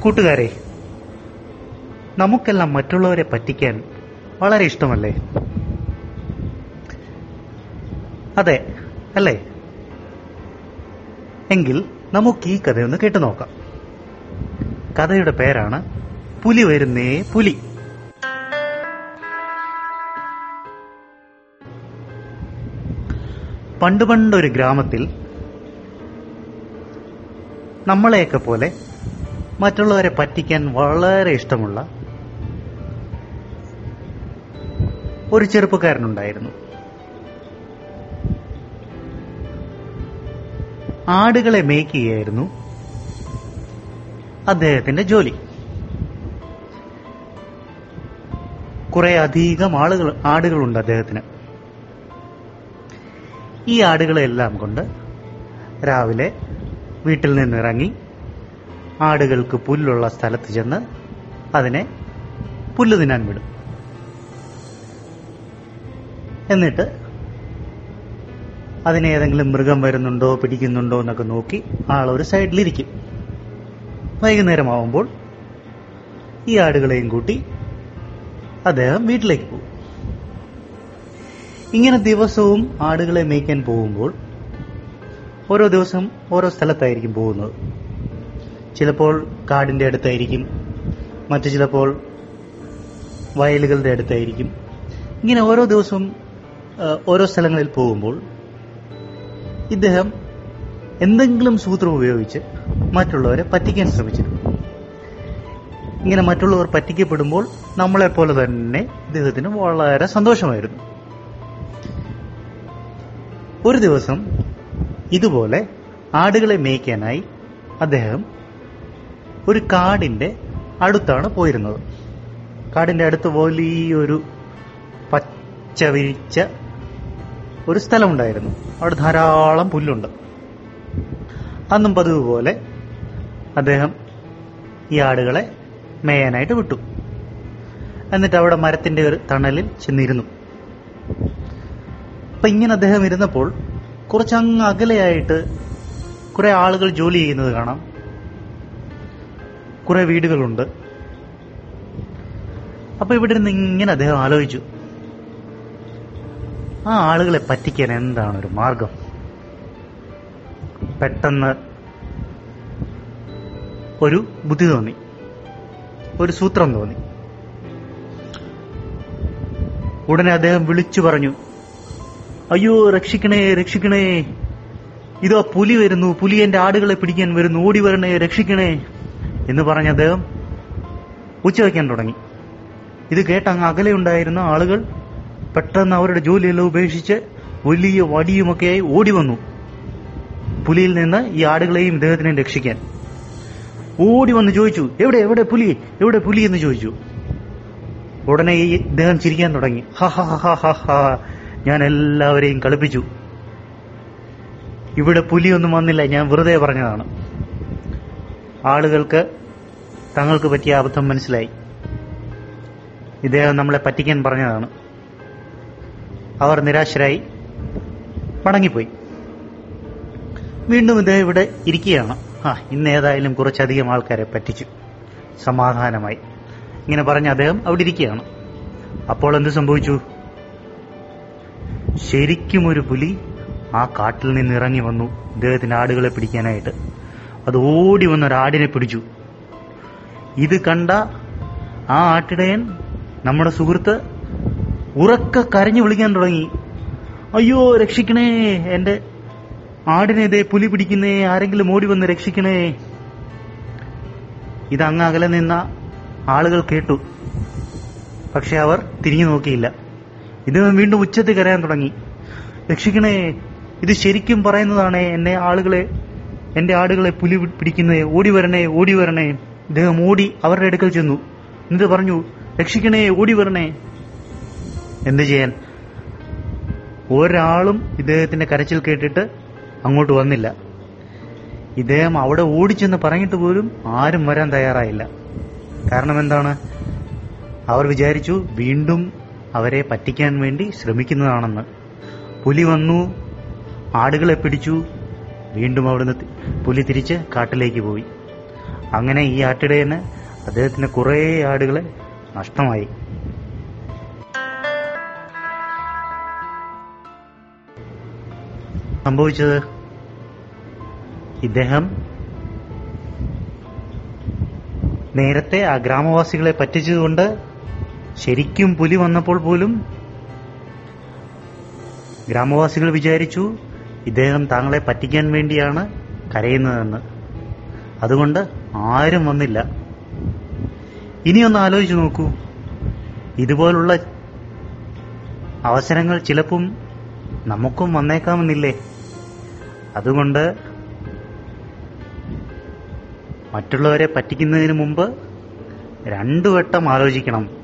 കൂട്ടുകാരെ നമുക്കെല്ലാം മറ്റുള്ളവരെ പറ്റിക്കാൻ വളരെ ഇഷ്ടമല്ലേ? അതെ അല്ലേ? എങ്കിൽ നമുക്ക് ഈ കഥയൊന്ന് കേട്ടു നോക്കാം. കഥയുടെ പേരാണ് പുലി വരുന്നേ പുലി. പണ്ട് പണ്ടൊരു ഗ്രാമത്തിൽ നമ്മളെയൊക്കെ പോലെ മറ്റുള്ളവരെ പറ്റിക്കാൻ വളരെ ഇഷ്ടമുള്ള ഒരു ചെറുപ്പക്കാരനുണ്ടായിരുന്നു. ആടുകളെ മേയ്ക്കുകയായിരുന്നു അദ്ദേഹത്തിന്റെ ജോലി. കുറെ അധികം ആളുകൾ ആടുകളുണ്ട് അദ്ദേഹത്തിന്. ഈ ആടുകളെല്ലാം കൊണ്ട് രാവിലെ വീട്ടിൽ നിന്നിറങ്ങി ആടുകൾക്ക് പുല്ലുള്ള സ്ഥലത്ത് ചെന്ന് അതിനെ പുല്ല് തിന്നാൻ വിടും. എന്നിട്ട് അതിനെ ഏതെങ്കിലും മൃഗം വരുന്നുണ്ടോ പിടിക്കുന്നുണ്ടോ എന്നൊക്കെ നോക്കി ആൾ ആളൊരു സൈഡിലിരിക്കും. വൈകുന്നേരമാവുമ്പോൾ ഈ ആടുകളെയും കൂട്ടി അദ്ദേഹം വീട്ടിലേക്ക് പോകും. ഇങ്ങനെ ദിവസവും ആടുകളെ മേയ്ക്കാൻ പോകുമ്പോൾ ഓരോ ദിവസം ഓരോ സ്ഥലത്തായിരിക്കും പോകുന്നത്. ചിലപ്പോൾ കാടിന്റെ അടുത്തായിരിക്കും മറ്റു ചിലപ്പോൾ വയലുകളുടെ അടുത്തായിരിക്കും. ഇങ്ങനെ ഓരോ ദിവസവും ഓരോ സ്ഥലങ്ങളിൽ പോകുമ്പോൾ ഇദ്ദേഹം എന്തെങ്കിലും സൂത്രം ഉപയോഗിച്ച് മറ്റുള്ളവരെ പറ്റിക്കാൻ ശ്രമിച്ചിരുന്നു ഇങ്ങനെ മറ്റുള്ളവർ പറ്റിക്കപ്പെടുമ്പോൾ നമ്മളെ പോലെ തന്നെ ഇദ്ദേഹത്തിന് വളരെ സന്തോഷമായിരുന്നു. ഒരു ദിവസം ഇതുപോലെ ആടുകളെ മേയ്ക്കാനായി അദ്ദേഹം ഒരു കാടിന്റെ അടുത്താണ് പോയിരുന്നത്. കാടിന്റെ അടുത്ത് വലിയൊരു പച്ചവിരിച്ച ഒരു സ്ഥലമുണ്ടായിരുന്നു. അവിടെ ധാരാളം പുല്ലുണ്ട്. അന്നും പതിവ് പോലെ അദ്ദേഹം ഈ ആടുകളെ മേയാനായിട്ട് വിട്ടു. എന്നിട്ട് അവിടെ മരത്തിന്റെ ഒരു തണലിൽ ചെന്നിരുന്നു. അപ്പൊ ഇങ്ങനെ അദ്ദേഹം ഇരുന്നപ്പോൾ കുറച്ചങ്ങ് അകലെയായിട്ട് കുറെ ആളുകൾ ജോലി ചെയ്യുന്നത് കാണാം. കുറെ വീടുകളുണ്ട്. അപ്പൊ ഇവിടെ നിന്ന് ഇങ്ങനെ അദ്ദേഹം ആലോചിച്ചു. ആ ആളുകളെ പറ്റിക്കാൻ എന്താണ് ഒരു മാർഗം? പെട്ടെന്ന് ഒരു ബുദ്ധി തോന്നി. ഒരു സൂത്രം തോന്നി. ഉടനെ അദ്ദേഹം വിളിച്ചു പറഞ്ഞു അയ്യോ രക്ഷിക്കണേ രക്ഷിക്കണേ. ഇതോ പുലി വരുന്നു. പുലി എന്റെ ആടുകളെ പിടിക്കാൻ വരുന്നു. ഓടി വരണേ രക്ഷിക്കണേ. എന്ന് പറഞ്ഞ് അദ്ദേഹം ഉച്ചവയ്ക്കാൻ തുടങ്ങി. ഇത് കേട്ട അങ്ങ് അകലെയുണ്ടായിരുന്ന ആളുകൾ പെട്ടെന്ന് അവരുടെ ജോലിയെല്ലാം ഉപേക്ഷിച്ച് വലിയ വടിയുമൊക്കെയായി ഓടി വന്നു. പുലിയിൽ നിന്ന് ഈ ആടുകളെയും ഇദ്ദേഹത്തിനെയും രക്ഷിക്കാൻ. ഓടി വന്ന് ചോദിച്ചു എവിടെ എവിടെ പുലി? എവിടെ പുലി? എന്ന് ചോദിച്ചു. ഉടനെ ഈ ഇദ്ദേഹം ചിരിക്കാൻ തുടങ്ങി. ഹ ഞാൻ എല്ലാവരെയും കളിപ്പിച്ചു. ഇവിടെ പുലിയൊന്നും വന്നില്ല ഞാൻ വെറുതെ പറഞ്ഞതാണ്. ആളുകൾക്ക് തങ്ങൾക്ക് പറ്റിയ അബദ്ധം മനസ്സിലായി. ഇദ്ദേഹം നമ്മളെ പറ്റിക്കാൻ പറഞ്ഞതാണ്. അവർ നിരാശരായി മടങ്ങിപ്പോയി. വീണ്ടും ഇദ്ദേഹം ഇവിടെ ഇരിക്കുകയാണ്. ആ ഇന്ന് ഏതായാലും കുറച്ചധികം ആൾക്കാരെ പറ്റിച്ചു. സമാധാനമായി. ഇങ്ങനെ പറഞ്ഞ അദ്ദേഹം അവിടെ ഇരിക്കുകയാണ്. അപ്പോൾ എന്ത് സംഭവിച്ചു? ശരിക്കും ഒരു പുലി ആ കാട്ടിൽ നിന്ന് ഇറങ്ങി വന്നു. ഇദ്ദേഹത്തിന്റെ ആടുകളെ പിടിക്കാനായിട്ട്. അത് ഓടി വന്ന ഒരാടിനെ പിടിച്ചു. ഇത് കണ്ട ആ ആട്ടിടയൻ നമ്മുടെ സുഹൃത്ത് ഉറക്ക കരഞ്ഞു വിളിക്കാൻ തുടങ്ങി. അയ്യോ രക്ഷിക്കണേ എന്റെ ആടിനെ ഇതേ പുലി പിടിക്കുന്നേ ആരെങ്കിലും ഓടി വന്ന് രക്ഷിക്കണേ. ഇത് അങ്ങ് അകലെ നിന്ന ആളുകൾ കേട്ടു. പക്ഷെ അവർ തിരിഞ്ഞു നോക്കിയില്ല. ഇത് വീണ്ടും ഉച്ചത്തിൽ കരയാൻ തുടങ്ങി. രക്ഷിക്കണേ ഇത് ശരിക്കും പറയുന്നതാണ് എന്നെ ആളുകളെ എന്റെ ആടുകളെ പുലി പിടിക്കുന്നേ ഓടി വരണേ ഓടി വരണേ. ഇദ്ദേഹം ഓടി അവരുടെ അടുക്കൽ ചെന്നു. എന്നിട്ട് പറഞ്ഞു രക്ഷിക്കണേ ഓടി വരണേ. എന്ത് ചെയ്യാൻ? ഒരാളും ഇദ്ദേഹത്തിന്റെ കരച്ചിൽ കേട്ടിട്ട് അങ്ങോട്ട് വന്നില്ല. ഇദ്ദേഹം അവിടെ ഓടിച്ചെന്ന് പറഞ്ഞിട്ട് പോലും ആരും വരാൻ തയ്യാറായില്ല. കാരണം എന്താണ്? അവർ വിചാരിച്ചു വീണ്ടും അവരെ പറ്റിക്കാൻ വേണ്ടി ശ്രമിക്കുന്നതാണെന്ന്. പുലി വന്നു ആടുകളെ പിടിച്ചു വീണ്ടും അവിടുന്ന് പുലി തിരിച്ച് കാട്ടിലേക്ക് പോയി. അങ്ങനെ ഈ ആട്ടിടയന് അദ്ദേഹത്തിന് കുറേ ആടുകളെ നഷ്ടമായി. സംഭവിച്ചത്? ഇദ്ദേഹം നേരത്തെ ആ ഗ്രാമവാസികളെ പറ്റിച്ചതുകൊണ്ട് ശരിക്കും പുലി വന്നപ്പോൾ പോലും ഗ്രാമവാസികൾ വിചാരിച്ചു ഇദ്ദേഹം താങ്കളെ പറ്റിക്കാൻ വേണ്ടിയാണ് കരയുന്നതെന്ന്. അതുകൊണ്ട് ആരും വന്നില്ല. ഇനിയൊന്ന് ആലോചിച്ചു നോക്കൂ. ഇതുപോലുള്ള അവസരങ്ങൾ ചിലപ്പം നമുക്കും വന്നേക്കാമെന്നില്ലേ? അതുകൊണ്ട് മറ്റുള്ളവരെ പറ്റിക്കുന്നതിന് മുമ്പ് രണ്ടു വട്ടം ആലോചിക്കണം.